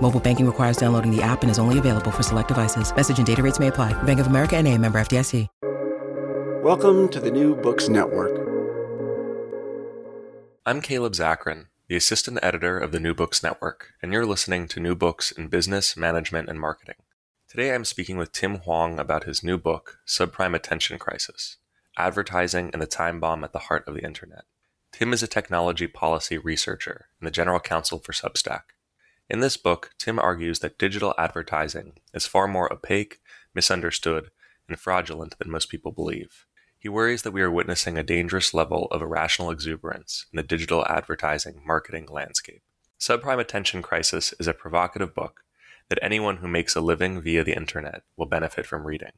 Mobile banking requires downloading the app and is only available for select devices. Message and data rates may apply. Bank of America and a member FDIC. Welcome to the New Books Network. I'm Caleb Zakarin, the assistant editor of the New Books Network, and you're listening to New Books in Business, Management, and Marketing. Today I'm speaking with Tim Hwang about his new book, Subprime Attention Crisis Advertising and the Time Bomb at the Heart of the Internet. Tim is a technology policy researcher and the general counsel for Substack. In this book, Tim argues that digital advertising is far more opaque, misunderstood, and fraudulent than most people believe. He worries that we are witnessing a dangerous level of irrational exuberance in the digital advertising marketing landscape. Subprime Attention Crisis is a provocative book that anyone who makes a living via the internet will benefit from reading.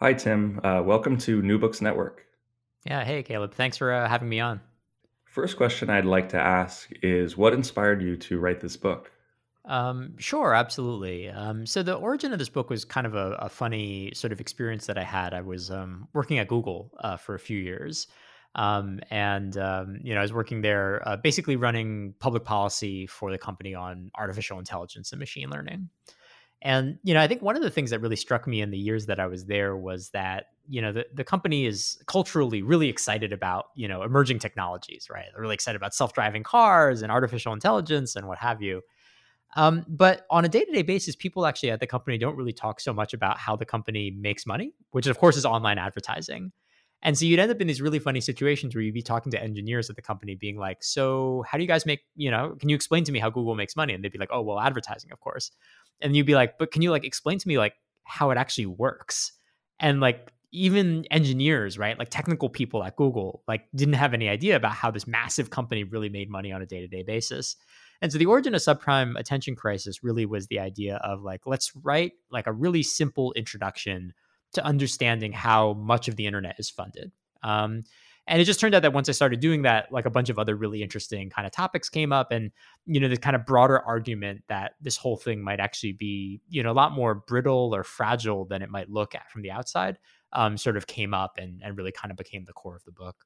Hi, Tim. Uh, welcome to New Books Network. Yeah, hey, Caleb. Thanks for uh, having me on. First question I'd like to ask is what inspired you to write this book? Um, sure, absolutely. Um, so the origin of this book was kind of a, a funny sort of experience that I had. I was um, working at Google uh, for a few years, um, and um, you know I was working there, uh, basically running public policy for the company on artificial intelligence and machine learning. And you know, I think one of the things that really struck me in the years that I was there was that you know the, the company is culturally really excited about you know emerging technologies, right? They're really excited about self-driving cars and artificial intelligence and what have you. Um, but on a day to day basis, people actually at the company don't really talk so much about how the company makes money, which of course is online advertising. And so you'd end up in these really funny situations where you'd be talking to engineers at the company being like, so how do you guys make, you know, can you explain to me how Google makes money? And they'd be like, oh, well, advertising, of course. And you'd be like, but can you like explain to me like how it actually works? And like even engineers, right? Like technical people at Google, like didn't have any idea about how this massive company really made money on a day to day basis. And so the origin of subprime attention crisis really was the idea of like, let's write like a really simple introduction to understanding how much of the internet is funded. Um, and it just turned out that once I started doing that, like a bunch of other really interesting kind of topics came up, and you know, the kind of broader argument that this whole thing might actually be, you know, a lot more brittle or fragile than it might look at from the outside, um, sort of came up and and really kind of became the core of the book.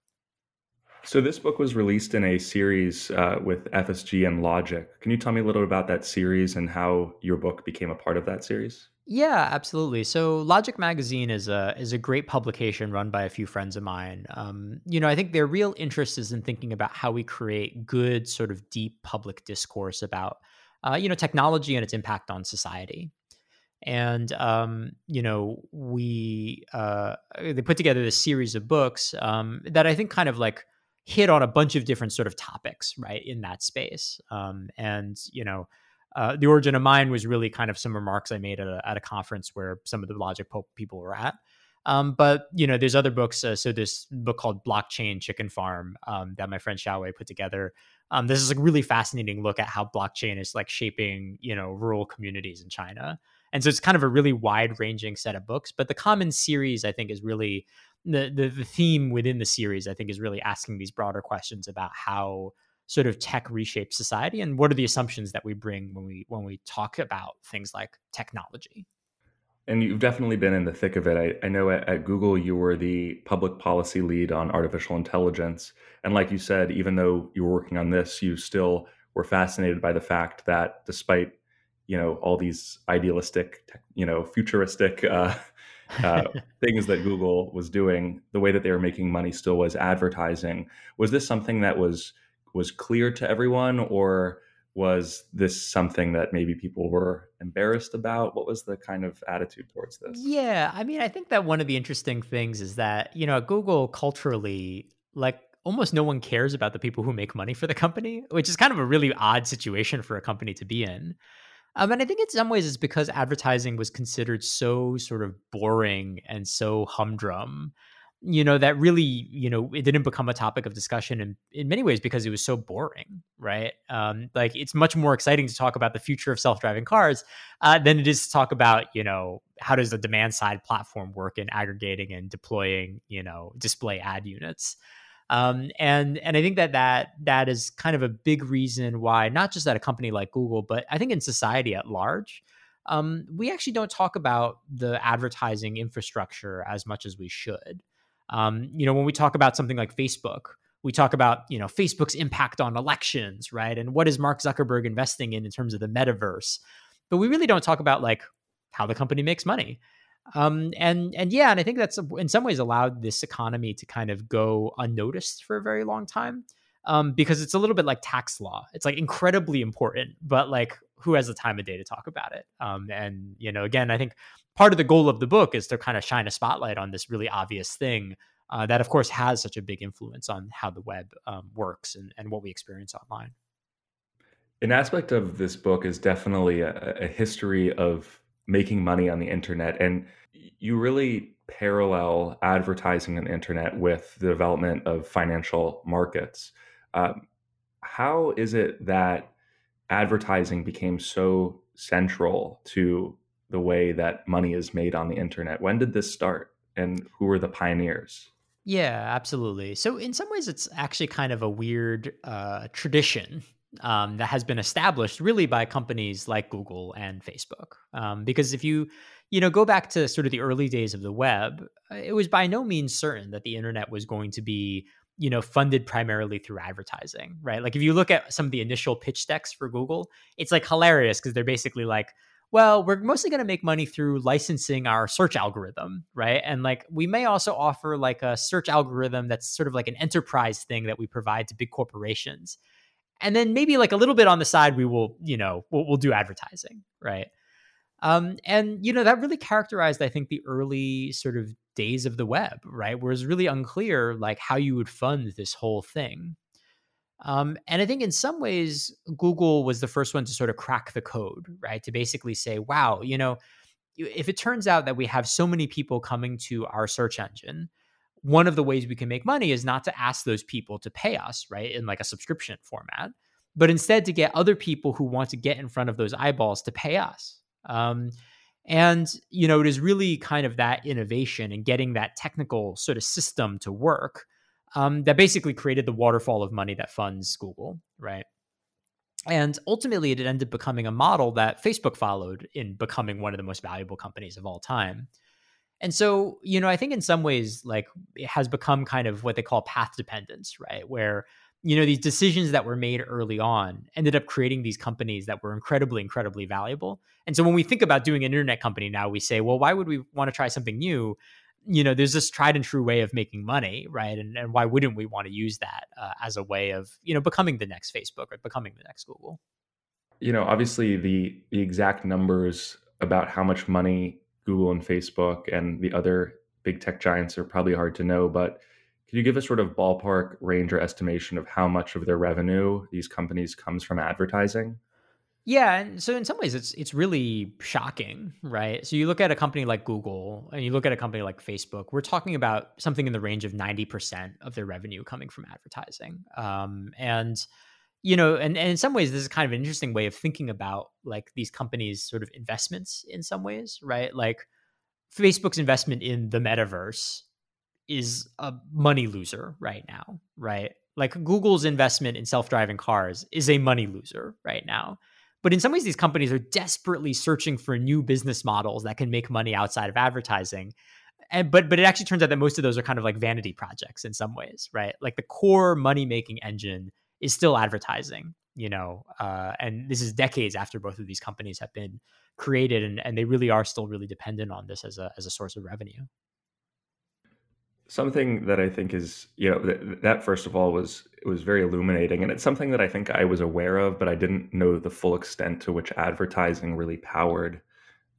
So this book was released in a series uh, with FSG and Logic. Can you tell me a little bit about that series and how your book became a part of that series? Yeah, absolutely. So Logic Magazine is a is a great publication run by a few friends of mine. Um, you know, I think their real interest is in thinking about how we create good, sort of deep public discourse about, uh, you know, technology and its impact on society. And um, you know, we uh, they put together this series of books um, that I think kind of like hit on a bunch of different sort of topics, right, in that space. Um, and you know, uh, the origin of mine was really kind of some remarks I made at a, at a conference where some of the Logic people were at. Um, but you know, there's other books. Uh, so this book called Blockchain Chicken Farm um, that my friend Xiaowei put together. Um, this is a really fascinating look at how blockchain is like shaping you know rural communities in China. And so it's kind of a really wide ranging set of books. But the common series, I think, is really the, the the theme within the series i think is really asking these broader questions about how sort of tech reshapes society and what are the assumptions that we bring when we when we talk about things like technology And you've definitely been in the thick of it. I, I know at, at, Google you were the public policy lead on artificial intelligence. And like you said, even though you were working on this, you still were fascinated by the fact that despite you know all these idealistic, you know, futuristic uh, uh, things that Google was doing, the way that they were making money still was advertising. Was this something that was was clear to everyone, or was this something that maybe people were embarrassed about? What was the kind of attitude towards this? Yeah, I mean, I think that one of the interesting things is that, you know, Google culturally, like almost no one cares about the people who make money for the company, which is kind of a really odd situation for a company to be in. Um, and I think in some ways it's because advertising was considered so sort of boring and so humdrum you know that really you know it didn't become a topic of discussion in, in many ways because it was so boring right? Um, like it's much more exciting to talk about the future of self-driving cars uh, than it is to talk about you know how does the demand side platform work in aggregating and deploying you know display ad units um, and and i think that that that is kind of a big reason why not just at a company like google but i think in society at large um, we actually don't talk about the advertising infrastructure as much as we should um, you know, when we talk about something like Facebook, we talk about you know Facebook's impact on elections, right? And what is Mark Zuckerberg investing in in terms of the metaverse? But we really don't talk about like how the company makes money. Um, and and yeah, and I think that's in some ways allowed this economy to kind of go unnoticed for a very long time. Um, because it's a little bit like tax law. It's like incredibly important, but like who has the time of day to talk about it? Um, and you know, again, I think part of the goal of the book is to kind of shine a spotlight on this really obvious thing uh, that, of course, has such a big influence on how the web um, works and, and what we experience online. An aspect of this book is definitely a, a history of making money on the internet. And you really parallel advertising on the internet with the development of financial markets. Um, how is it that advertising became so central to the way that money is made on the internet. When did this start and who were the pioneers? Yeah, absolutely. So, in some ways, it's actually kind of a weird uh, tradition um, that has been established really by companies like Google and Facebook. Um, because if you, you know, go back to sort of the early days of the web, it was by no means certain that the internet was going to be, you know, funded primarily through advertising, right? Like if you look at some of the initial pitch decks for Google, it's like hilarious because they're basically like, well, we're mostly going to make money through licensing our search algorithm, right? And like we may also offer like a search algorithm that's sort of like an enterprise thing that we provide to big corporations. And then maybe like a little bit on the side, we will, you know, we'll, we'll do advertising, right? Um, and you know that really characterized, I think, the early sort of days of the web, right? Where it's really unclear like how you would fund this whole thing. Um, and I think in some ways, Google was the first one to sort of crack the code, right? To basically say, wow, you know, if it turns out that we have so many people coming to our search engine, one of the ways we can make money is not to ask those people to pay us, right, in like a subscription format, but instead to get other people who want to get in front of those eyeballs to pay us. Um, and, you know, it is really kind of that innovation and getting that technical sort of system to work um, that basically created the waterfall of money that funds Google, right? And ultimately, it ended up becoming a model that Facebook followed in becoming one of the most valuable companies of all time. And so, you know, I think in some ways, like it has become kind of what they call path dependence, right? Where, you know, these decisions that were made early on ended up creating these companies that were incredibly, incredibly valuable. And so when we think about doing an internet company now, we say, well, why would we want to try something new? you know there's this tried and true way of making money right and, and why wouldn't we want to use that uh, as a way of you know becoming the next facebook or becoming the next google you know obviously the the exact numbers about how much money google and facebook and the other big tech giants are probably hard to know but can you give a sort of ballpark range or estimation of how much of their revenue these companies comes from advertising yeah, and so in some ways it's it's really shocking, right? So you look at a company like Google and you look at a company like Facebook, we're talking about something in the range of 90% of their revenue coming from advertising. Um, and you know, and, and in some ways this is kind of an interesting way of thinking about like these companies sort of investments in some ways, right? Like Facebook's investment in the metaverse is a money loser right now, right? Like Google's investment in self-driving cars is a money loser right now But in some ways, these companies are desperately searching for new business models that can make money outside of advertising. And but but it actually turns out that most of those are kind of like vanity projects in some ways, right? Like the core money making engine is still advertising, you know, uh, and this is decades after both of these companies have been created, and, and they really are still really dependent on this as a as a source of revenue something that I think is you know that, that, first of all was was very illuminating, and it's something that I think I was aware of, but I didn't know the full extent to which advertising really powered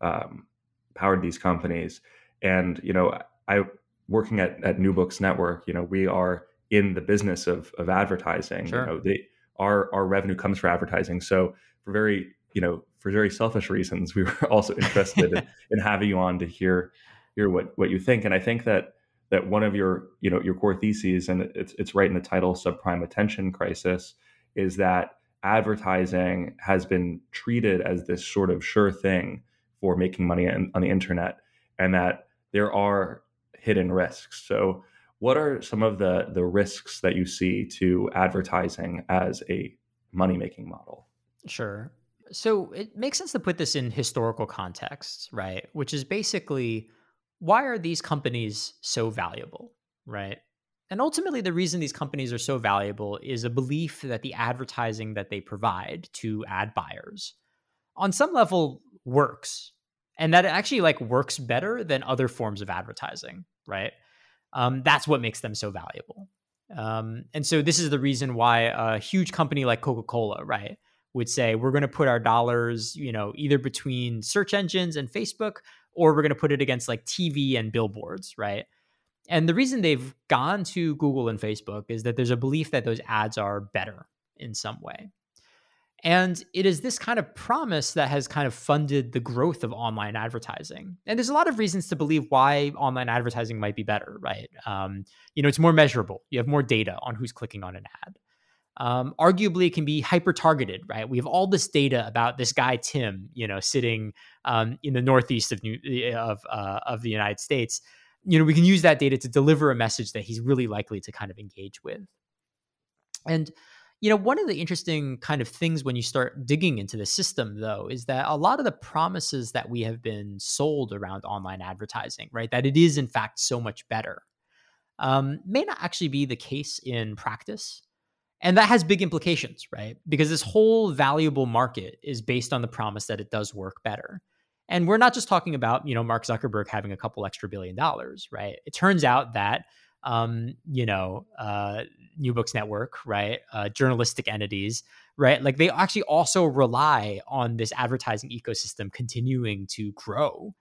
um, powered these companies. And you know, I working at at New Books Network, you know, we are in the business of of advertising. Sure. You know, they, our our revenue comes from advertising. So for very you know for very selfish reasons, we were also interested in, in having you on to hear hear what what you think. And I think that that one of your you know your core theses and it's it's right in the title subprime attention crisis is that advertising has been treated as this sort of sure thing for making money on, on the internet and that there are hidden risks so what are some of the the risks that you see to advertising as a money making model sure so it makes sense to put this in historical context right which is basically why are these companies so valuable, right? And ultimately, the reason these companies are so valuable is a belief that the advertising that they provide to ad buyers on some level works and that it actually like works better than other forms of advertising, right? Um, that's what makes them so valuable. Um, and so this is the reason why a huge company like Coca-Cola, right, would say we're going to put our dollars, you know, either between search engines and Facebook, or we're going to put it against like TV and billboards, right? And the reason they've gone to Google and Facebook is that there's a belief that those ads are better in some way. And it is this kind of promise that has kind of funded the growth of online advertising. And there's a lot of reasons to believe why online advertising might be better, right? Um, you know, it's more measurable. You have more data on who's clicking on an ad um, arguably it can be hyper targeted, right? We have all this data about this guy Tim, you know, sitting um, in the northeast of New, eh, of uh, of the United States. You know, we can use that data to deliver a message that he's really likely to kind of engage with. And you know, one of the interesting kind of things when you start digging into the system, though, is that a lot of the promises that we have been sold around online advertising, right, that it is in fact so much better, um, may not actually be the case in practice. And that has big implications, right? Because this whole valuable market is based on the promise that it does work better. And we're not just talking about, you know, Mark Zuckerberg having a couple extra billion dollars, right? It turns out that, um, you know, uh, New Books Network, right, uh, journalistic entities, right, like they actually also rely on this advertising ecosystem continuing to grow.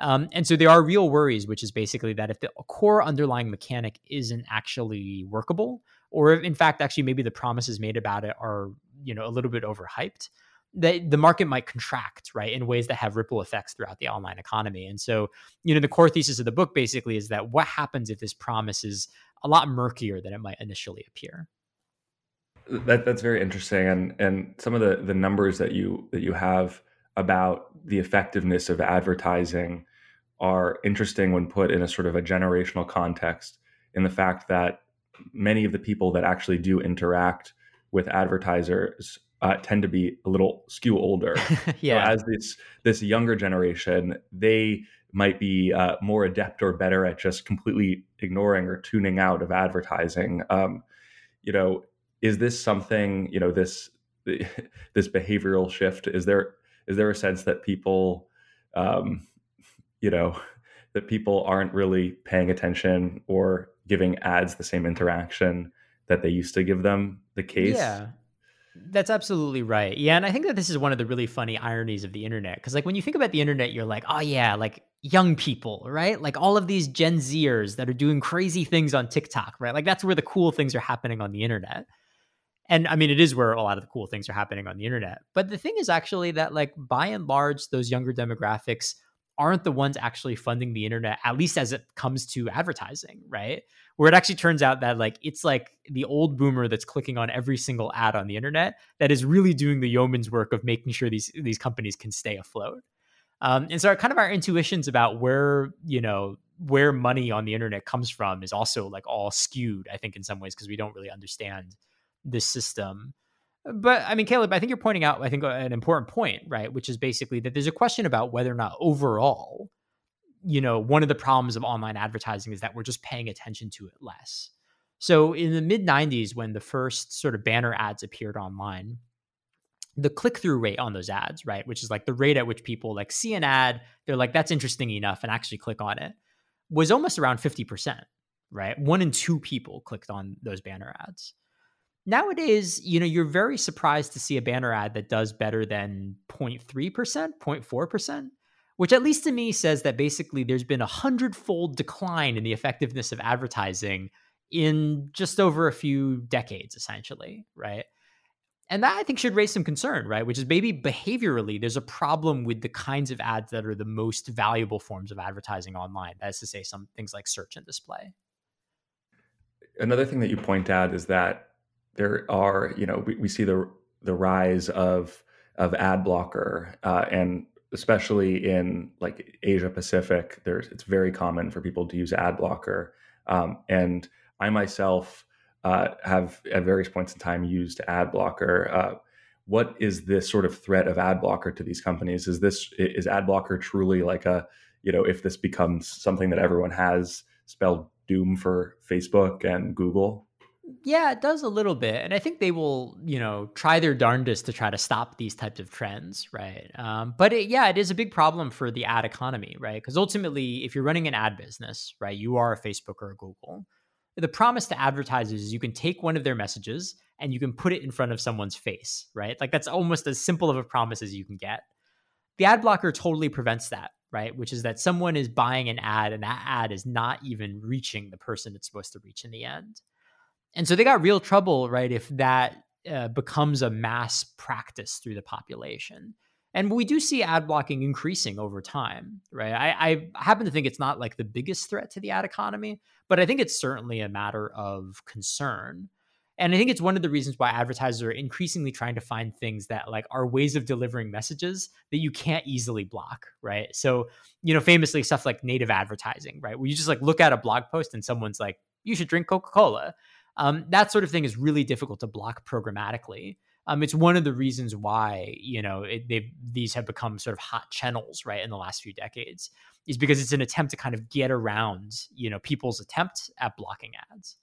Um, and so there are real worries, which is basically that if the core underlying mechanic isn't actually workable, or if in fact actually maybe the promises made about it are you know a little bit overhyped that the market might contract right in ways that have ripple effects throughout the online economy. And so you know the core thesis of the book basically is that what happens if this promise is a lot murkier than it might initially appear? That that's very interesting and and some of the the numbers that you that you have about the effectiveness of advertising are interesting when put in a sort of a generational context in the fact that many of the people that actually do interact with advertisers uh, tend to be a little skew older. yeah. So as this this younger generation, they might be uh, more adept or better at just completely ignoring or tuning out of advertising. Um, you know, is this something? You know, this this behavioral shift. Is there is there a sense that people, um, you know, that people aren't really paying attention or giving ads the same interaction that they used to give them the case. Yeah. That's absolutely right. Yeah, and I think that this is one of the really funny ironies of the internet cuz like when you think about the internet you're like, "Oh yeah, like young people, right? Like all of these Gen Zers that are doing crazy things on TikTok, right? Like that's where the cool things are happening on the internet." And I mean, it is where a lot of the cool things are happening on the internet. But the thing is actually that like by and large those younger demographics aren't the ones actually funding the internet, at least as it comes to advertising, right? Where it actually turns out that like it's like the old boomer that's clicking on every single ad on the internet that is really doing the yeoman's work of making sure these these companies can stay afloat. Um, and so our, kind of our intuitions about where you know where money on the internet comes from is also like all skewed, I think, in some ways because we don't really understand this system. But I mean, Caleb, I think you're pointing out, I think, uh, an important point, right? Which is basically that there's a question about whether or not overall, you know, one of the problems of online advertising is that we're just paying attention to it less. So in the mid 90s, when the first sort of banner ads appeared online, the click through rate on those ads, right, which is like the rate at which people like see an ad, they're like, that's interesting enough, and actually click on it, was almost around 50%, right? One in two people clicked on those banner ads nowadays, you know, you're very surprised to see a banner ad that does better than 0.3%, 0.4%, which at least to me says that basically there's been a hundredfold decline in the effectiveness of advertising in just over a few decades, essentially, right? And that I think should raise some concern, right? Which is maybe behaviorally, there's a problem with the kinds of ads that are the most valuable forms of advertising online. That is to say, some things like search and display. Another thing that you point out is that there are you know we, we see the the rise of of ad blocker uh, and especially in like Asia Pacific there's it's very common for people to use ad blocker um, and I myself uh, have at various points in time used ad blocker uh, what is this sort of threat of ad blocker to these companies? Is this is ad blocker truly like a you know if this becomes something that everyone has spelled doom for Facebook and Google yeah, it does a little bit. And I think they will, you know, try their darndest to try to stop these types of trends, right? Um, but it, yeah, it is a big problem for the ad economy, right? Because ultimately, if you're running an ad business, right, you are a Facebook or a Google. The promise to advertisers is you can take one of their messages and you can put it in front of someone's face, right? Like that's almost as simple of a promise as you can get. The ad blocker totally prevents that, right? Which is that someone is buying an ad and that ad is not even reaching the person it's supposed to reach in the end. And so they got real trouble, right? If that uh, becomes a mass practice through the population. And we do see ad blocking increasing over time, right? I, I, happen to think it's not like the biggest threat to the ad economy, but I think it's certainly a matter of concern. And I think it's one of the reasons why advertisers are increasingly trying to find things that like are ways of delivering messages that you can't easily block, right? So, you know, famously stuff like native advertising, right? Where you just like look at a blog post and someone's like, you should drink Coca-Cola. Um, that sort of thing is really difficult to block programmatically. Um, it's one of the reasons why you know these have become sort of hot channels right in the last few decades is because it's an attempt to kind of get around you know people's attempt at blocking ads.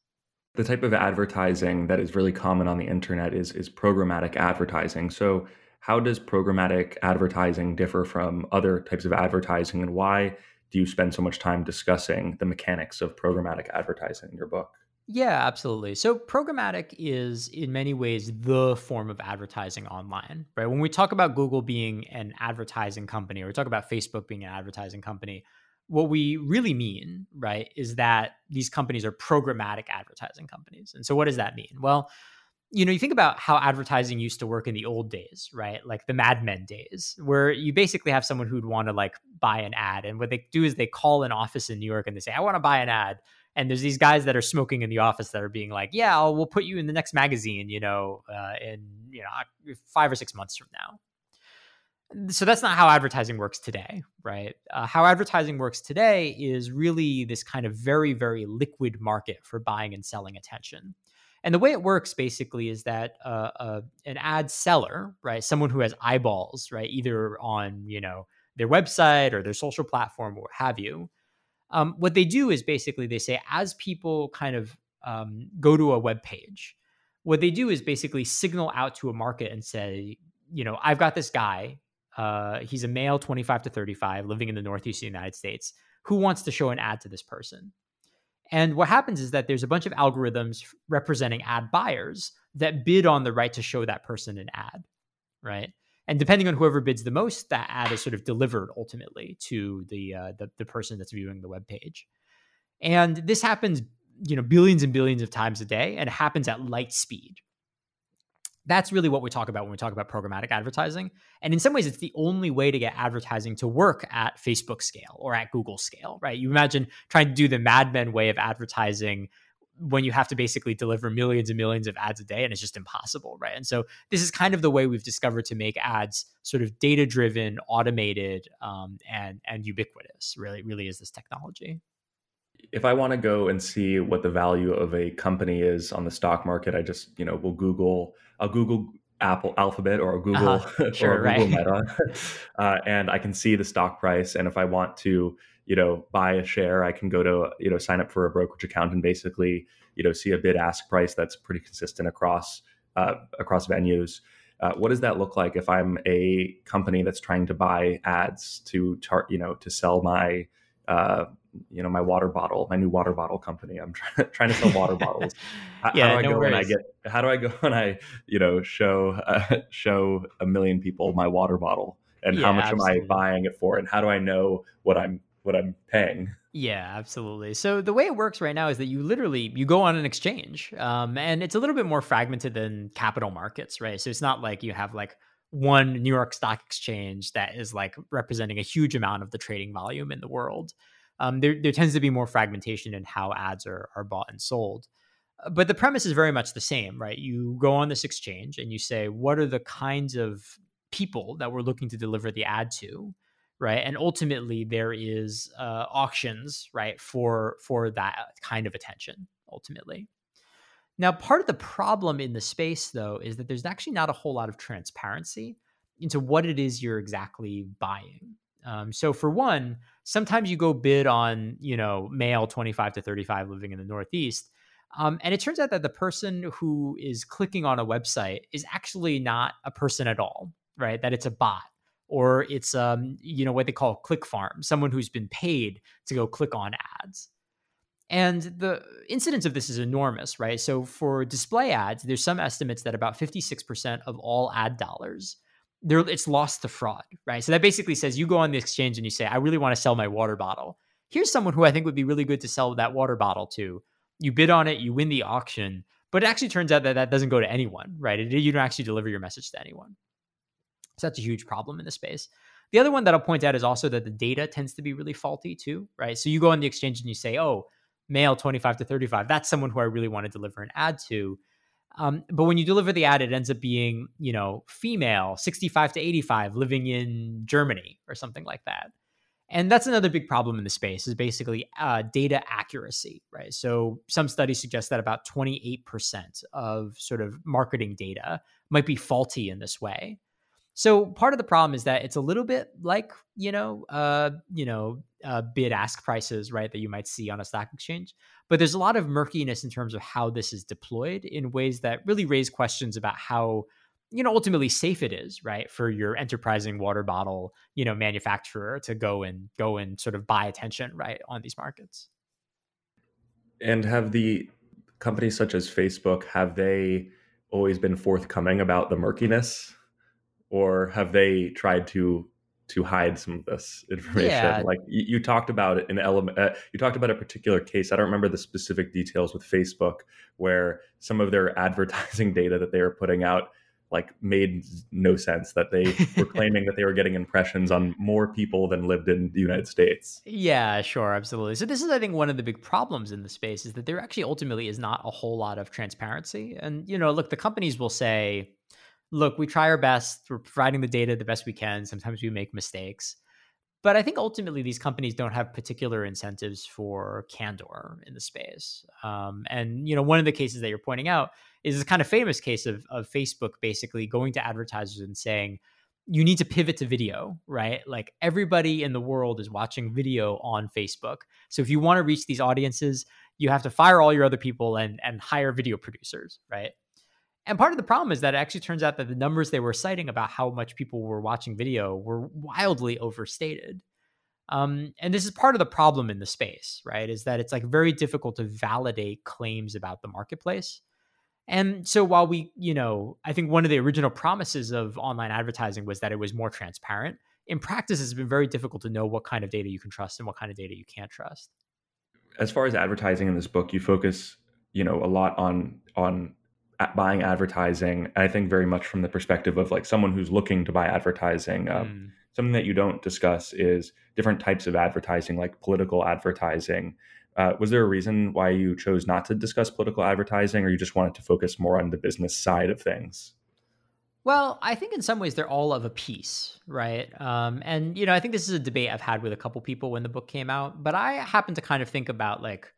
The type of advertising that is really common on the internet is is programmatic advertising. So how does programmatic advertising differ from other types of advertising and why do you spend so much time discussing the mechanics of programmatic advertising in your book yeah, absolutely. So programmatic is in many ways the form of advertising online, right? When we talk about Google being an advertising company or we talk about Facebook being an advertising company, what we really mean, right, is that these companies are programmatic advertising companies. And so what does that mean? Well, you know, you think about how advertising used to work in the old days, right? Like the Mad Men days, where you basically have someone who'd want to like buy an ad. And what they do is they call an office in New York and they say, I want to buy an ad and there's these guys that are smoking in the office that are being like, "Yeah, I'll, we'll put you in the next magazine," you know, uh, in you know five or six months from now. So that's not how advertising works today, right? Uh, how advertising works today is really this kind of very, very liquid market for buying and selling attention. And the way it works basically is that uh, uh, an ad seller, right, someone who has eyeballs, right, either on you know their website or their social platform or what have you, um, what they do is basically they say as people kind of um, go to a web page, what they do is basically signal out to a market and say, you know, I've got this guy. Uh, he's a male, 25 to 35, living in the Northeast United States, who wants to show an ad to this person. And what happens is that there's a bunch of algorithms representing ad buyers that bid on the right to show that person an ad, right? And depending on whoever bids the most, that ad is sort of delivered ultimately to the uh, the, the person that's viewing the web page. And this happens, you know, billions and billions of times a day, and it happens at light speed. That's really what we talk about when we talk about programmatic advertising. And in some ways, it's the only way to get advertising to work at Facebook scale or at Google scale, right? You imagine trying to do the Mad Men way of advertising when you have to basically deliver millions and millions of ads a day and it's just impossible right and so this is kind of the way we've discovered to make ads sort of data driven automated um, and and ubiquitous really really is this technology if i want to go and see what the value of a company is on the stock market i just you know will google i'll google Apple Alphabet or Google uh-huh. sure, or Google right. Meta, uh, and I can see the stock price. And if I want to, you know, buy a share, I can go to you know sign up for a brokerage account and basically you know see a bid ask price that's pretty consistent across uh, across venues. Uh, what does that look like if I'm a company that's trying to buy ads to chart, you know, to sell my uh, you know my water bottle my new water bottle company i'm trying, trying to sell water bottles how, yeah, how do i no go worries. when i get how do i go when i you know show uh, show a million people my water bottle and yeah, how much absolutely. am i buying it for and how do i know what i'm what i'm paying yeah absolutely so the way it works right now is that you literally you go on an exchange um, and it's a little bit more fragmented than capital markets right so it's not like you have like one new york stock exchange that is like representing a huge amount of the trading volume in the world um, there, there tends to be more fragmentation in how ads are, are bought and sold. Uh, but the premise is very much the same, right? You go on this exchange and you say, what are the kinds of people that we're looking to deliver the ad to? Right. And ultimately there is uh, auctions, right, for for that kind of attention, ultimately. Now, part of the problem in the space, though, is that there's actually not a whole lot of transparency into what it is you're exactly buying. Um, so for one, sometimes you go bid on, you know, male 25 to 35 living in the Northeast. Um, and it turns out that the person who is clicking on a website is actually not a person at all, right? That it's a bot or it's, um, you know, what they call click farm, someone who's been paid to go click on ads. And the incidence of this is enormous, right? So for display ads, there's some estimates that about 56% of all ad dollars it's lost to fraud, right? So that basically says you go on the exchange and you say, I really want to sell my water bottle. Here's someone who I think would be really good to sell that water bottle to. You bid on it, you win the auction, but it actually turns out that that doesn't go to anyone, right? It, you don't actually deliver your message to anyone. So that's a huge problem in the space. The other one that I'll point out is also that the data tends to be really faulty too, right? So you go on the exchange and you say, oh, male 25 to 35, that's someone who I really want to deliver an ad to. Um, but when you deliver the ad, it ends up being, you know, female, 65 to 85, living in Germany or something like that. And that's another big problem in the space is basically uh, data accuracy, right? So some studies suggest that about 28% of sort of marketing data might be faulty in this way. So part of the problem is that it's a little bit like you know, uh, you know, uh, bid ask prices, right? That you might see on a stock exchange. But there's a lot of murkiness in terms of how this is deployed in ways that really raise questions about how you know ultimately safe it is right for your enterprising water bottle you know manufacturer to go and go and sort of buy attention right on these markets and have the companies such as facebook have they always been forthcoming about the murkiness or have they tried to to hide some of this information yeah. like you, you, talked about an element uh, you talked about a particular case i don't remember the specific details with facebook where some of their advertising data that they were putting out like made no sense that they were claiming that they were getting impressions on more people than lived in the United States. Yeah, sure, absolutely. So this is I think one of the big problems in the space is that there actually ultimately is not a whole lot of transparency. And you know, look, the companies will say look, we try our best. We're providing the data the best we can. Sometimes we make mistakes. But I think ultimately these companies don't have particular incentives for candor in the space. Um, and you know, one of the cases that you're pointing out is this kind of famous case of, of Facebook basically going to advertisers and saying, you need to pivot to video, right? Like everybody in the world is watching video on Facebook. So if you want to reach these audiences, you have to fire all your other people and and hire video producers, right? And part of the problem is that it actually turns out that the numbers they were citing about how much people were watching video were wildly overstated. Um, and this is part of the problem in the space, right? Is that it's like very difficult to validate claims about the marketplace. And so while we, you know, I think one of the original promises of online advertising was that it was more transparent, in practice, it's been very difficult to know what kind of data you can trust and what kind of data you can't trust. As far as advertising in this book, you focus, you know, a lot on on buying advertising. I think very much from the perspective of like someone who's looking to buy advertising. Um, mm. Something that you don't discuss is different types of advertising, like political advertising. Uh, was there a reason why you chose not to discuss political advertising, or you just wanted to focus more on the business side of things? Well, I think in some ways they're all of a piece, right? Um, and you know, I think this is a debate I've had with a couple people when the book came out. But I happen to kind of think about like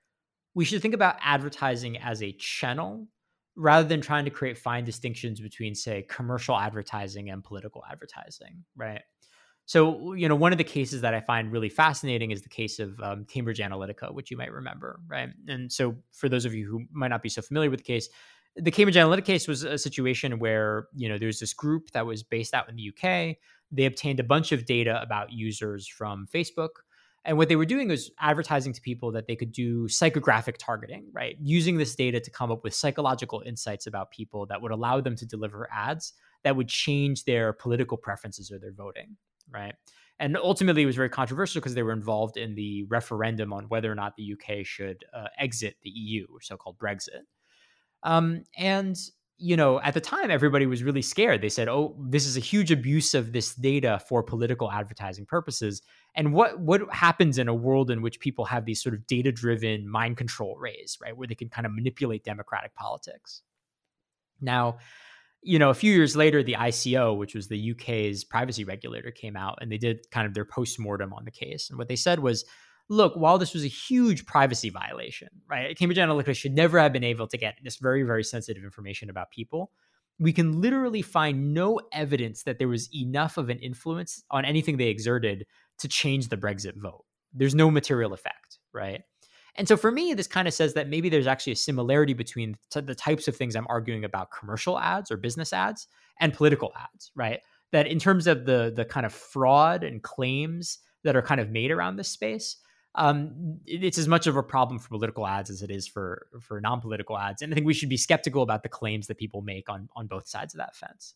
we should think about advertising as a channel rather than trying to create fine distinctions between, say, commercial advertising and political advertising, right? So, you know, one of the cases that I find really fascinating is the case of um, Cambridge Analytica, which you might remember, right? And so, for those of you who might not be so familiar with the case, the Cambridge Analytica case was a situation where, you know, there's this group that was based out in the UK. They obtained a bunch of data about users from Facebook. And what they were doing was advertising to people that they could do psychographic targeting, right? Using this data to come up with psychological insights about people that would allow them to deliver ads that would change their political preferences or their voting, right? And ultimately, it was very controversial because they were involved in the referendum on whether or not the UK should uh, exit the EU, so called Brexit. Um, and you know, at the time, everybody was really scared. They said, "Oh, this is a huge abuse of this data for political advertising purposes." And what what happens in a world in which people have these sort of data-driven mind control rays, right, where they can kind of manipulate democratic politics? Now, you know, a few years later, the ICO, which was the UK's privacy regulator, came out and they did kind of their post mortem on the case. And what they said was, look, while this was a huge privacy violation, right? Cambridge Analytica should never have been able to get this very, very sensitive information about people. We can literally find no evidence that there was enough of an influence on anything they exerted to change the Brexit vote. There's no material effect, right? And so for me, this kind of says that maybe there's actually a similarity between t- the types of things I'm arguing about commercial ads or business ads and political ads, right? That in terms of the the kind of fraud and claims that are kind of made around this space, um, it's as much of a problem for political ads as it is for for non-political ads. And I think we should be skeptical about the claims that people make on on both sides of that fence.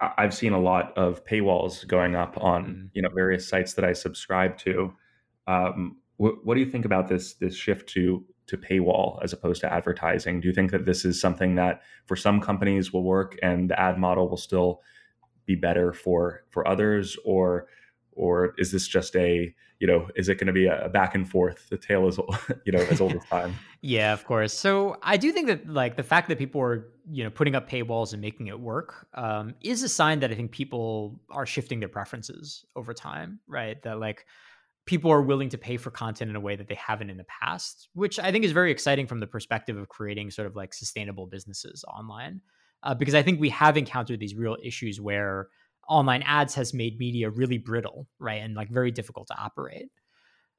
I've seen a lot of paywalls going up on mm-hmm. you know various sites that I subscribe to. Um, wh- what do you think about this this shift to to paywall as opposed to advertising? Do you think that this is something that for some companies will work and the ad model will still be better for for others, or or is this just a you know is it going to be a back and forth the tale is you know as old as time? Yeah of course. So i do think that like the fact that people are you know putting up paywalls and making it work um, is a sign that i think people are shifting their preferences over time right? That like people are willing to pay for content in a way that they haven't in the past which i think is very exciting from the perspective of creating sort of like sustainable businesses online uh, because i think we have encountered these real issues where online ads has made media really brittle, right? And like very difficult to operate.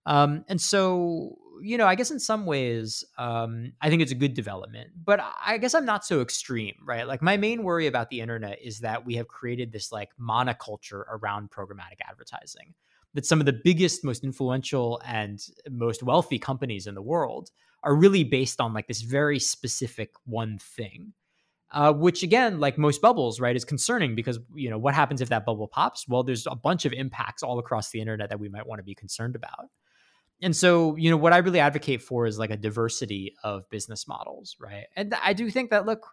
Um, and so, you know, I guess in some ways, um, I think it's a good development, but I guess I'm not so extreme, right? Like my main worry about the internet is that we have created this like monoculture around programmatic advertising. That some of the biggest, most influential, and most wealthy companies in the world are really based on like this very specific one thing uh, which again, like most bubbles, right, is concerning because you know what happens if that bubble pops? Well, there's a bunch of impacts all across the internet that we might want to be concerned about. And so, you know, what I really advocate for is like a diversity of business models, right? And I do think that look,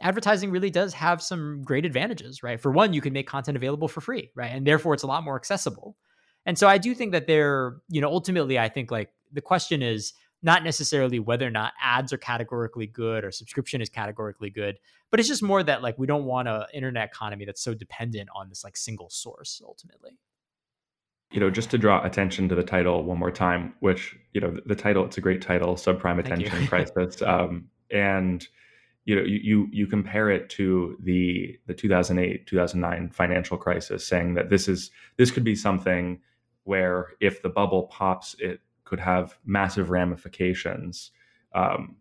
advertising really does have some great advantages, right? For one, you can make content available for free, right? And therefore it's a lot more accessible. And so I do think that they're, you know, ultimately I think like the question is not necessarily whether or not ads are categorically good or subscription is categorically good, but it's just more that like we don't want an internet economy that's so dependent on this like single source ultimately. You know, just to draw attention to the title one more time, which you know the, title it's a great title, subprime attention crisis, um, and you know you, you you compare it to the the 2008 2009 financial crisis, saying that this is this could be something where if the bubble pops, it could have massive ramifications. Um,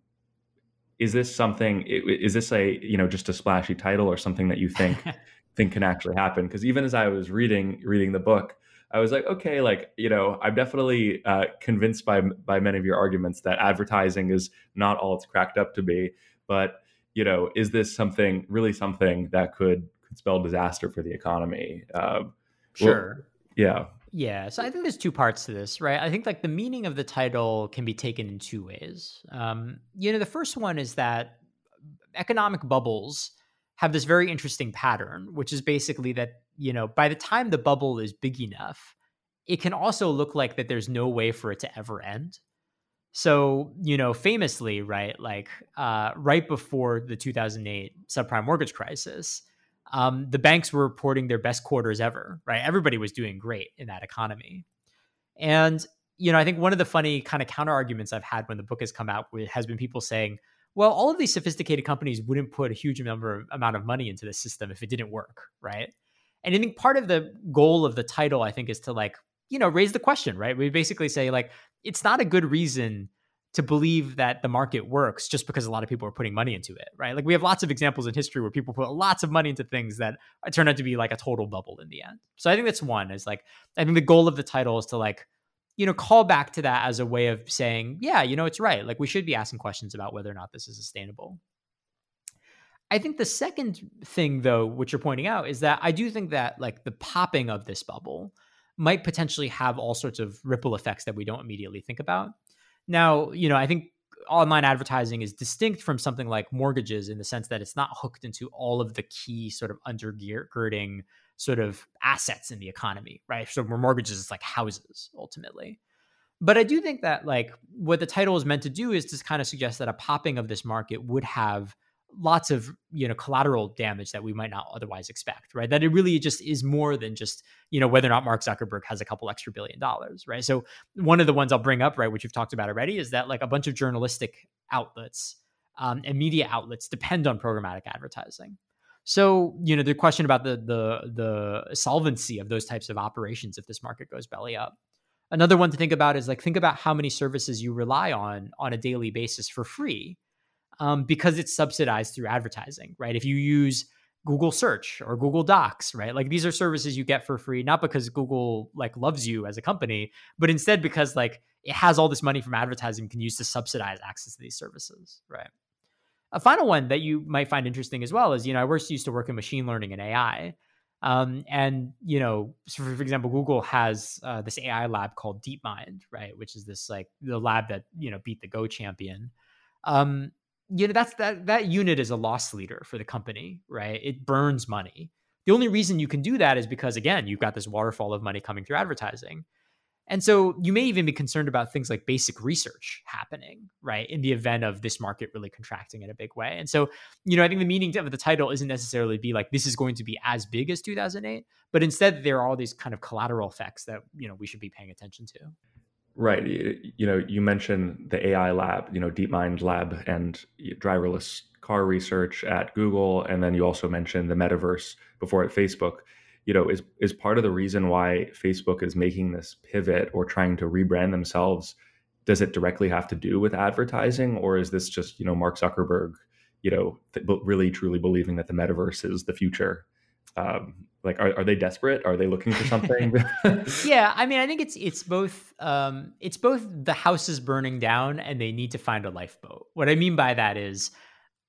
is this something? Is this a you know just a splashy title or something that you think think can actually happen? Because even as I was reading reading the book, I was like, okay, like you know, I'm definitely uh, convinced by by many of your arguments that advertising is not all it's cracked up to be. But you know, is this something really something that could could spell disaster for the economy? Uh, sure. Well, yeah. Yeah, so I think there's two parts to this, right? I think like the meaning of the title can be taken in two ways. Um, you know, the first one is that economic bubbles have this very interesting pattern, which is basically that, you know, by the time the bubble is big enough, it can also look like that there's no way for it to ever end. So, you know, famously, right, like uh, right before the 2008 subprime mortgage crisis, um, the banks were reporting their best quarters ever, right? Everybody was doing great in that economy. And, you know, I think one of the funny kind of counter arguments I've had when the book has come out has been people saying, well, all of these sophisticated companies wouldn't put a huge number of, amount of money into the system if it didn't work, right? And I think part of the goal of the title, I think, is to like, you know, raise the question, right? We basically say like, it's not a good reason to believe that the market works just because a lot of people are putting money into it, right? Like we have lots of examples in history where people put lots of money into things that turn out to be like a total bubble in the end. So I think that's one is like I think the goal of the title is to like you know call back to that as a way of saying, yeah, you know, it's right. Like we should be asking questions about whether or not this is sustainable. I think the second thing though, which you're pointing out is that I do think that like the popping of this bubble might potentially have all sorts of ripple effects that we don't immediately think about. Now, you know, I think online advertising is distinct from something like mortgages in the sense that it's not hooked into all of the key sort of undergirding sort of assets in the economy, right? So mortgages is like houses ultimately. But I do think that like what the title is meant to do is to kind of suggest that a popping of this market would have lots of you know collateral damage that we might not otherwise expect right? That it really just is more than just you know whether or not mark zuckerberg has a couple extra billion dollars right? So one of the ones i'll bring up right which we've talked about already is that like a bunch of journalistic outlets um, and media outlets depend on programmatic advertising. So you know the question about the the the solvency of those types of operations if this market goes belly up. Another one to think about is like think about how many services you rely on on a daily basis for free um, because it's subsidized through advertising, right? If you use Google search or Google Docs, right? Like these are services you get for free, not because Google like loves you as a company, but instead because like it has all this money from advertising can use to subsidize access to these services, right? A final one that you might find interesting as well is, you know, I was used to work in machine learning and AI. Um, and you know, so for, example, Google has uh, this AI lab called DeepMind, right, which is this like the lab that you know beat the Go champion. Um, you know that's that that unit is a loss leader for the company right? It burns money. The only reason you can do that is because again you've got this waterfall of money coming through advertising. And so you may even be concerned about things like basic research happening right in the event of this market really contracting in a big way. And so you know i think the meaning of the title isn't necessarily be like this is going to be as big as 2008 but instead there are all these kind of collateral effects that you know we should be paying attention to Right. You know, you mentioned the AI lab, you know, DeepMind lab and driverless car research at Google. And then you also mentioned the metaverse before at Facebook. You know, is is part of the reason why Facebook is making this pivot or trying to rebrand themselves. Does it directly have to do with advertising, or is this just you know Mark Zuckerberg, you know, really truly believing that the metaverse is the future? Um, like are, are they desperate? Are they looking for something? Yeah i mean i think it's it's both um, it's both the house is burning down and they need to find a lifeboat. What i mean by that is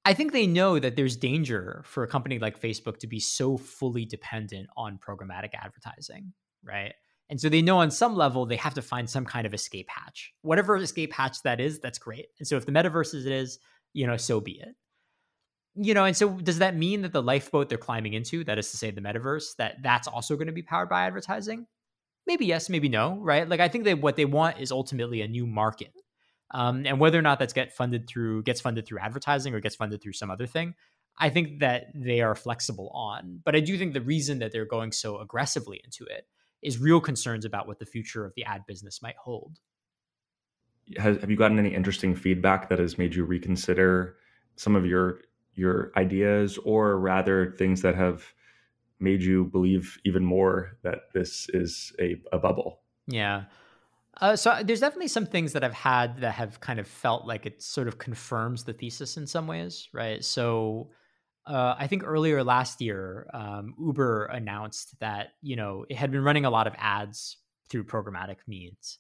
i think they know that there's danger for a company like facebook to be so fully dependent on programmatic advertising right? And so they know on some level they have to find some kind of escape hatch. Whatever escape hatch that is that's great. And so if the metaverse is it is you know so be it you know and so does that mean that the lifeboat they're climbing into that is to say the metaverse that that's also going to be powered by advertising? Maybe yes maybe no right? Like i think that what they want is ultimately a new market um, and whether or not that's get funded through gets funded through advertising or gets funded through some other thing i think that they are flexible on. But i do think the reason that they're going so aggressively into it is real concerns about what the future of the ad business might hold. Have you gotten any interesting feedback that has made you reconsider some of your your ideas or rather things that have made you believe even more that this is a, a bubble yeah uh, so there's definitely some things that I've had that have kind of felt like it sort of confirms the thesis in some ways, right? So uh, I think earlier last year, um, Uber announced that you know it had been running a lot of ads through programmatic means,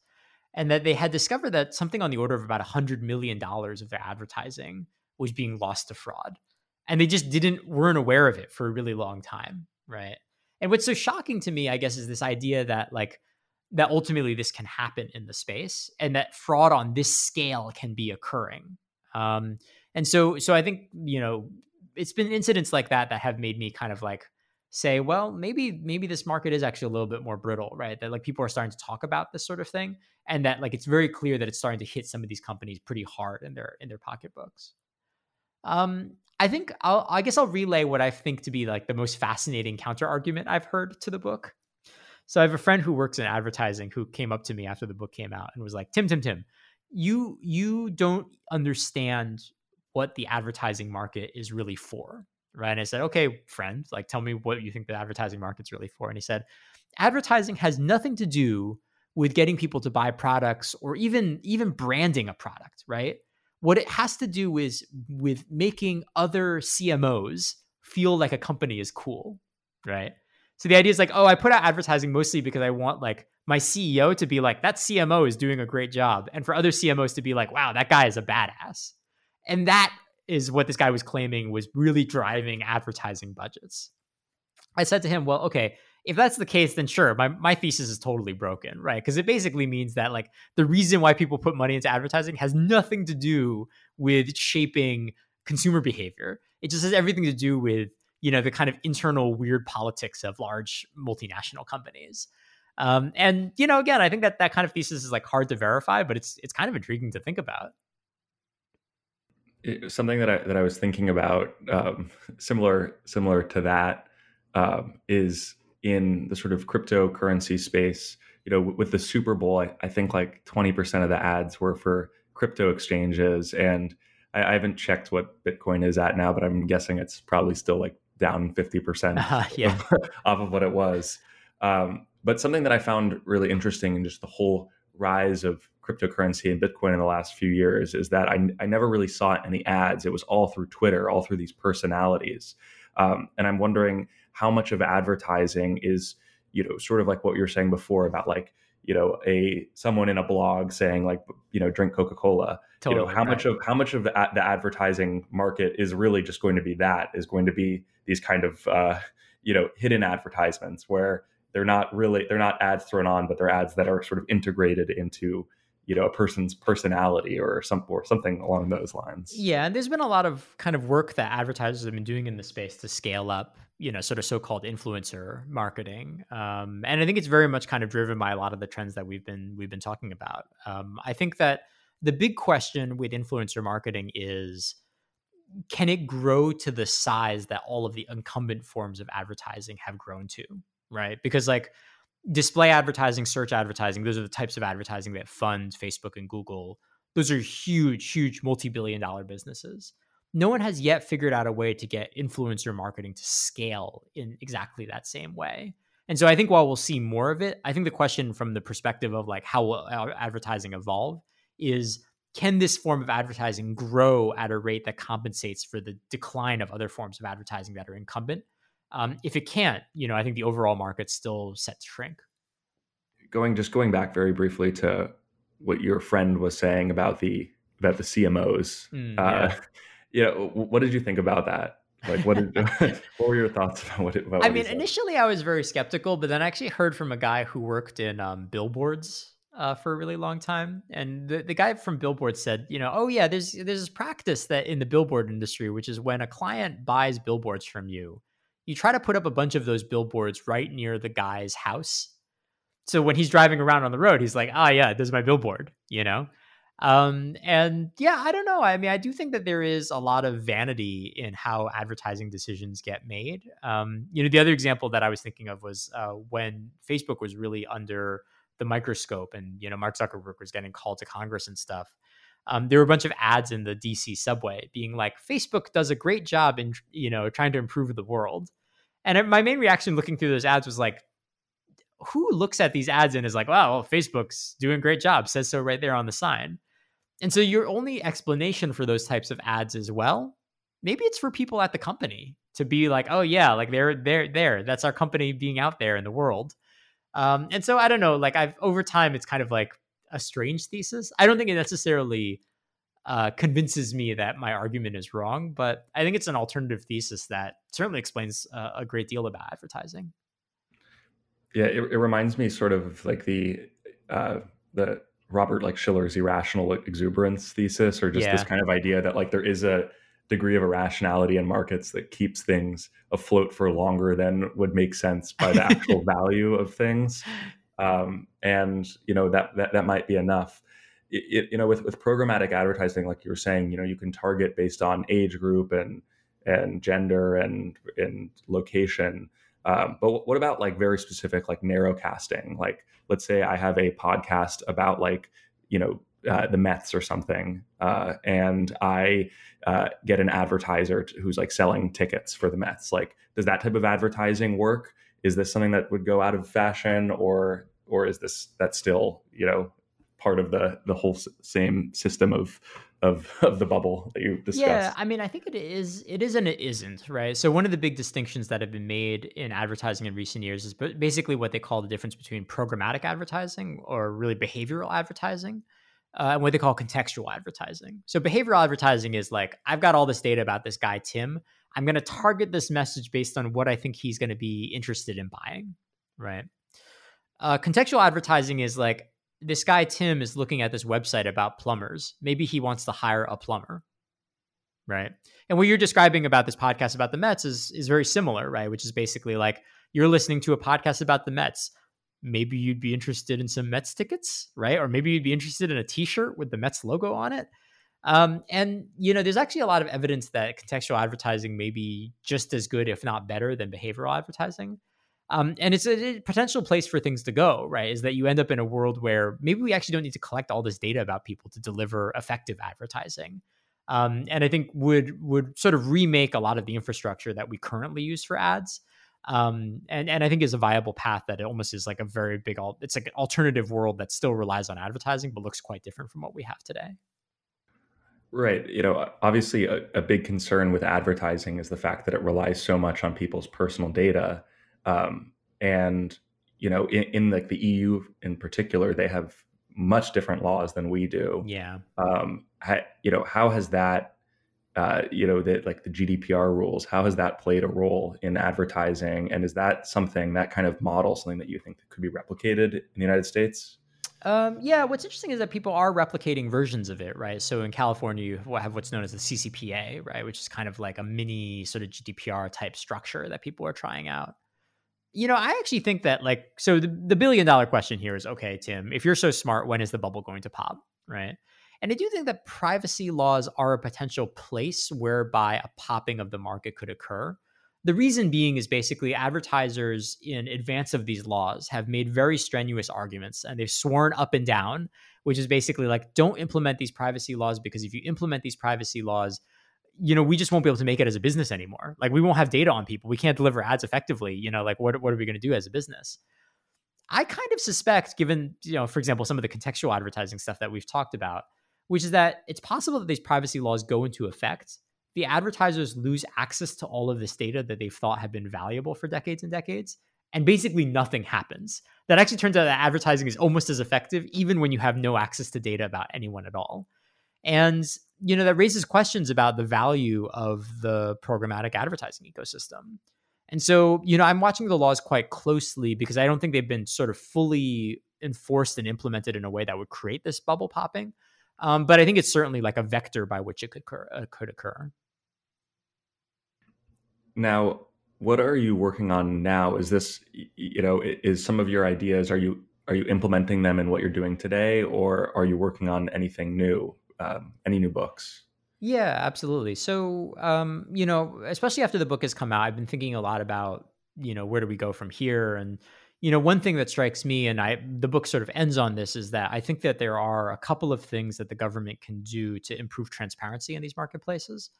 and that they had discovered that something on the order of about hundred million dollars of their advertising was being lost to fraud. And they just didn't weren't aware of it for a really long time, right? And what's so shocking to me, I guess, is this idea that like that ultimately this can happen in the space and that fraud on this scale can be occurring. Um, And so, so I think you know, it's been incidents like that that have made me kind of like say, well, maybe maybe this market is actually a little bit more brittle, right? That like people are starting to talk about this sort of thing, and that like it's very clear that it's starting to hit some of these companies pretty hard in their in their pocketbooks. Um, I think I'll I guess I'll relay what I think to be like the most fascinating counter argument I've heard to the book. So I have a friend who works in advertising who came up to me after the book came out and was like, "Tim, Tim, Tim, you you don't understand what the advertising market is really for." right? And I said, okay, friend, like tell me what you think the advertising market's really for. And he said, advertising has nothing to do with getting people to buy products or even even branding a product, right? What it has to do is with making other CMOs feel like a company is cool, right? So the idea is like, oh, I put out advertising mostly because I want like my CEO to be like, that CMO is doing a great job. And for other CMOs to be like, wow, that guy is a badass. And that is what this guy was claiming was really driving advertising budgets. I said to him, well, okay, if that's the case, then sure, my, my thesis is totally broken, right? Because it basically means that like the reason why people put money into advertising has nothing to do with shaping consumer behavior. It just has everything to do with, you know, the kind of internal weird politics of large multinational companies. Um, and you know, again, I think that that kind of thesis is like hard to verify, but it's it's kind of intriguing to think about something that I that I was thinking about, um, similar similar to that, um, is in the sort of cryptocurrency space. You know, with the Super Bowl, I, I think like twenty percent of the ads were for crypto exchanges, and I, I, haven't checked what Bitcoin is at now, but I'm guessing it's probably still like down fifty percent uh, yeah. off of what it was. Um, but something that I found really interesting in just the whole rise of cryptocurrency and Bitcoin in the last few years is that I, I never really saw any ads. It was all through Twitter, all through these personalities. Um, and I'm wondering how much of advertising is, you know, sort of like what you were saying before about like, you know, a someone in a blog saying like, you know, drink Coca Cola. Totally, you know, how right. much of how much of the, the advertising market is really just going to be that is going to be these kind of uh, you know hidden advertisements where they're not really they're not ads thrown on, but they're ads that are sort of integrated into you know a person's personality or some or something along those lines yeah and there's been a lot of kind of work that advertisers have been doing in the space to scale up you know sort of so-called influencer marketing um, and i think it's very much kind of driven by a lot of the trends that we've been we've been talking about um, i think that the big question with influencer marketing is can it grow to the size that all of the incumbent forms of advertising have grown to right because like display advertising, search advertising, those are the types of advertising that fund Facebook and Google. Those are huge, huge multi billion dollar businesses. No one has yet figured out a way to get influencer marketing to scale in exactly that same way. And so I think while we'll see more of it, I think the question from the perspective of like how will advertising evolve is can this form of advertising grow at a rate that compensates for the decline of other forms of advertising that are incumbent? Um, if it can't, you know, I think the overall market's still set to shrink. Going just going back very briefly to what your friend was saying about the about the CMOs. Mm, yeah. Uh, you know, what did you think about that? Like, what did what were your thoughts about what? It, about I mean, initially I was very skeptical, but then I actually heard from a guy who worked in um, billboards uh, for a really long time, and the, the guy from Billboard said, you know, oh yeah, there's there's this practice that in the billboard industry, which is when a client buys billboards from you, you try to put up a bunch of those billboards right near the guy's house. So when he's driving around on the road, he's like, "Ah, oh, yeah, there's my billboard," you know. Um, and yeah, I don't know. I mean, I do think that there is a lot of vanity in how advertising decisions get made. Um, you know, the other example that I was thinking of was uh, when Facebook was really under the microscope, and you know, Mark Zuckerberg was getting called to Congress and stuff um, there were a bunch of ads in the DC subway being like, Facebook does a great job in, you know, trying to improve the world. And my main reaction looking through those ads was like, who looks at these ads and is like, wow, well, Facebook's doing a great job, says so right there on the sign. And so your only explanation for those types of ads as well, maybe it's for people at the company to be like, oh yeah, like they're they're there. That's our company being out there in the world. Um, and so I don't know, like I've over time, it's kind of like a strange thesis. I don't think it necessarily uh, convinces me that my argument is wrong, but I think it's an alternative thesis that certainly explains a great deal about advertising. Yeah, it, it, reminds me sort of like the uh, the Robert like Shiller's irrational exuberance thesis, or just yeah. this kind of idea that like there is a degree of irrationality in markets that keeps things afloat for longer than would make sense by the actual value of things. Um, and you know that, that that might be enough. It, it, you know, with with programmatic advertising, like you were saying, you know, you can target based on age group and and gender and and location. Um, but what about like very specific, like narrow casting? Like, let's say I have a podcast about like, you know, uh, the Mets or something, uh, and I uh, get an advertiser who's like selling tickets for the Mets. Like, does that type of advertising work? Is this something that would go out of fashion, or or is this that still you know part of the the whole same system of of of the bubble that you discussed. Yeah, I mean, I think it is it is and it isn't, right? So one of the big distinctions that have been made in advertising in recent years is basically what they call the difference between programmatic advertising or really behavioral advertising. Uh, and what they call contextual advertising. So, behavioral advertising is like, I've got all this data about this guy, Tim. I'm going to target this message based on what I think he's going to be interested in buying, right? Uh, contextual advertising is like, this guy Tim is looking at this website about plumbers. Maybe he wants to hire a plumber, right? And what you're describing about this podcast about the Mets is is very similar, right? Which is basically like you're listening to a podcast about the Mets. Maybe you'd be interested in some Mets tickets, right? Or maybe you'd be interested in a T-shirt with the Mets logo on it. Um, and you know, there's actually a lot of evidence that contextual advertising may be just as good, if not better, than behavioral advertising. Um, and it's a, a, potential place for things to go, right? Is that you end up in a world where maybe we actually don't need to collect all this data about people to deliver effective advertising. Um, and I think would would sort of remake a lot of the infrastructure that we currently use for ads. Um, and and I think is a viable path that it almost is like a very big it's like an alternative world that still relies on advertising but looks quite different from what we have today. Right. You know, obviously, a, a, big concern with advertising is the fact that it relies so much on people's personal data um, and you know, in, in like the EU in particular, they have much different laws than we do. Yeah. Um, you know, how has that, uh, you know, that like the GDPR rules, how has that played a role in advertising? And is that something, that kind of model, something that you think that could be replicated in the United States? Um, yeah, what's interesting is that people are replicating versions of it, right? So in California, you have what's known as the CCPA, right, which is kind of like a mini sort of GDPR type structure that people are trying out you know, I actually think that like so the, the billion dollar question here is okay, Tim, if you're so smart, when is the bubble going to pop? Right. And I do think that privacy laws are a potential place whereby a popping of the market could occur. The reason being is basically advertisers in advance of these laws have made very strenuous arguments and they've sworn up and down, which is basically like, don't implement these privacy laws because if you implement these privacy laws, you know, we just won't be able to make it as a business anymore. Like we won't have data on people. We can't deliver ads effectively. You know, like what what are we going to do as a business? I kind of suspect, given you know, for example, some of the contextual advertising stuff that we've talked about, which is that it's possible that these privacy laws go into effect. The advertisers lose access to all of this data that they've thought have been valuable for decades and decades, and basically nothing happens. That actually turns out that advertising is almost as effective, even when you have no access to data about anyone at all. And you know that raises questions about the value of the programmatic advertising ecosystem. And so, you know, I'm watching the laws quite closely because I don't think they've been sort of fully enforced and implemented in a way that would create this bubble popping. Um, but I think it's certainly like a vector by which it could occur, uh, could occur. Now, what are you working on now? Is this, you know, is some of your ideas are you are you implementing them in what you're doing today, or are you working on anything new? Um, any new books? Yeah, absolutely. So, um, you know, especially after the book has come out, I've been thinking a lot about, you know, where do we go from here? And, you know, one thing that strikes me, and I, the book sort of ends on this, is that I think that there are a couple of things that the government can do to improve transparency in these marketplaces.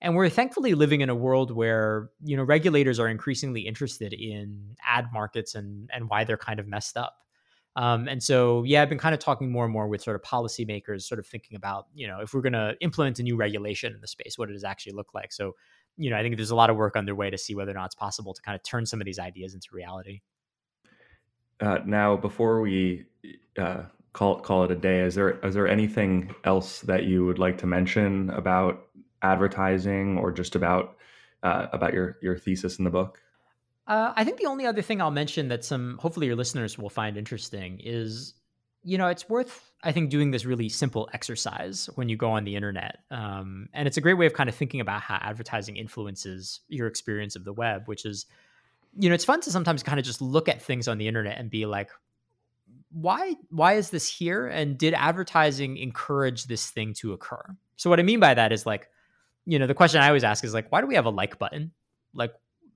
And we're thankfully living in a world where, you know, regulators are increasingly interested in ad markets and and why they're kind of messed up. Um, and so, yeah, I've been kind of talking more and more with sort of policymakers, sort of thinking about, you know, if we're going to implement a new regulation in the space, what does it actually look like? So, you know, I think there's a lot of work underway to see whether or not it's possible to kind of turn some of these ideas into reality. Uh, now, before we uh, call call it a day, is there is there anything else that you would like to mention about advertising or just about uh, about your your thesis in the book? Uh, I think the only other thing I'll mention that some hopefully your listeners will find interesting is, you know, it's worth I think, doing this really simple exercise when you go on the internet. Um, and it's a great way of kind of thinking about how advertising influences your experience of the web, which is, you know, it's fun to sometimes kind of just look at things on the internet and be like, why why is this here? And did advertising encourage this thing to occur? So what i mean by that is like you know the question i always ask is like why do we have a like button? Like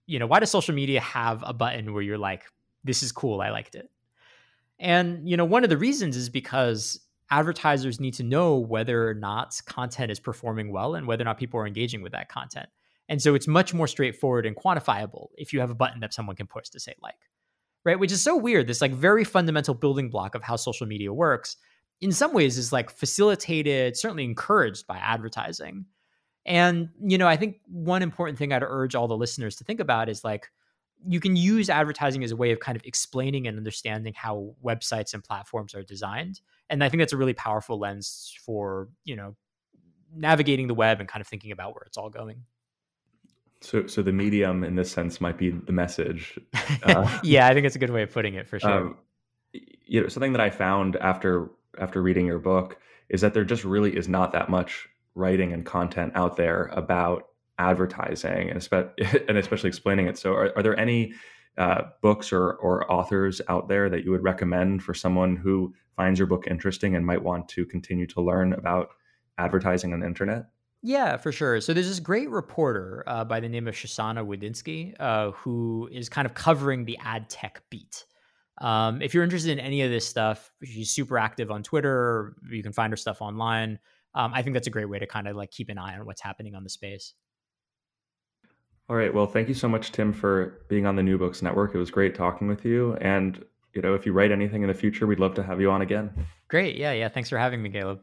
you know why does social media have a button where you're like this is cool i liked it and you know one of the reasons is because advertisers need to know whether or not content is performing well and whether or not people are engaging with that content and so it's much more straightforward and quantifiable if you have a button that someone can push to say like right? Which is so weird. This like very fundamental building block of how social media works, in some ways, is like facilitated, certainly encouraged by advertising. And, you know, I think one important thing I'd urge all the listeners to think about is like, you can use advertising as a way of kind of explaining and understanding how websites and platforms are designed. And I think that's a really powerful lens for, you know, navigating the web and kind of thinking about where it's all going. So, so the medium in this sense might be the message. Uh, yeah, I think it's a good way of putting it for sure. Um, you know, something that I found after after reading your book is that there just really is not that much writing and content out there about advertising and, espe- and especially explaining it. So, are, are there any uh, books or or authors out there that you would recommend for someone who finds your book interesting and might want to continue to learn about advertising on the internet? Yeah, for sure. So there's this great reporter uh, by the name of Shoshana Wodinsky uh, who is kind of covering the ad tech beat. Um, if you're interested in any of this stuff, she's super active on Twitter. You can find her stuff online. Um, I think that's a great way to kind of like keep an eye on what's happening on the space. All right. Well, thank you so much, Tim, for being on the New Books Network. It was great talking with you. And you know, if you write anything in the future, we'd love to have you on again. Great. Yeah. Yeah. Thanks for having me, Caleb.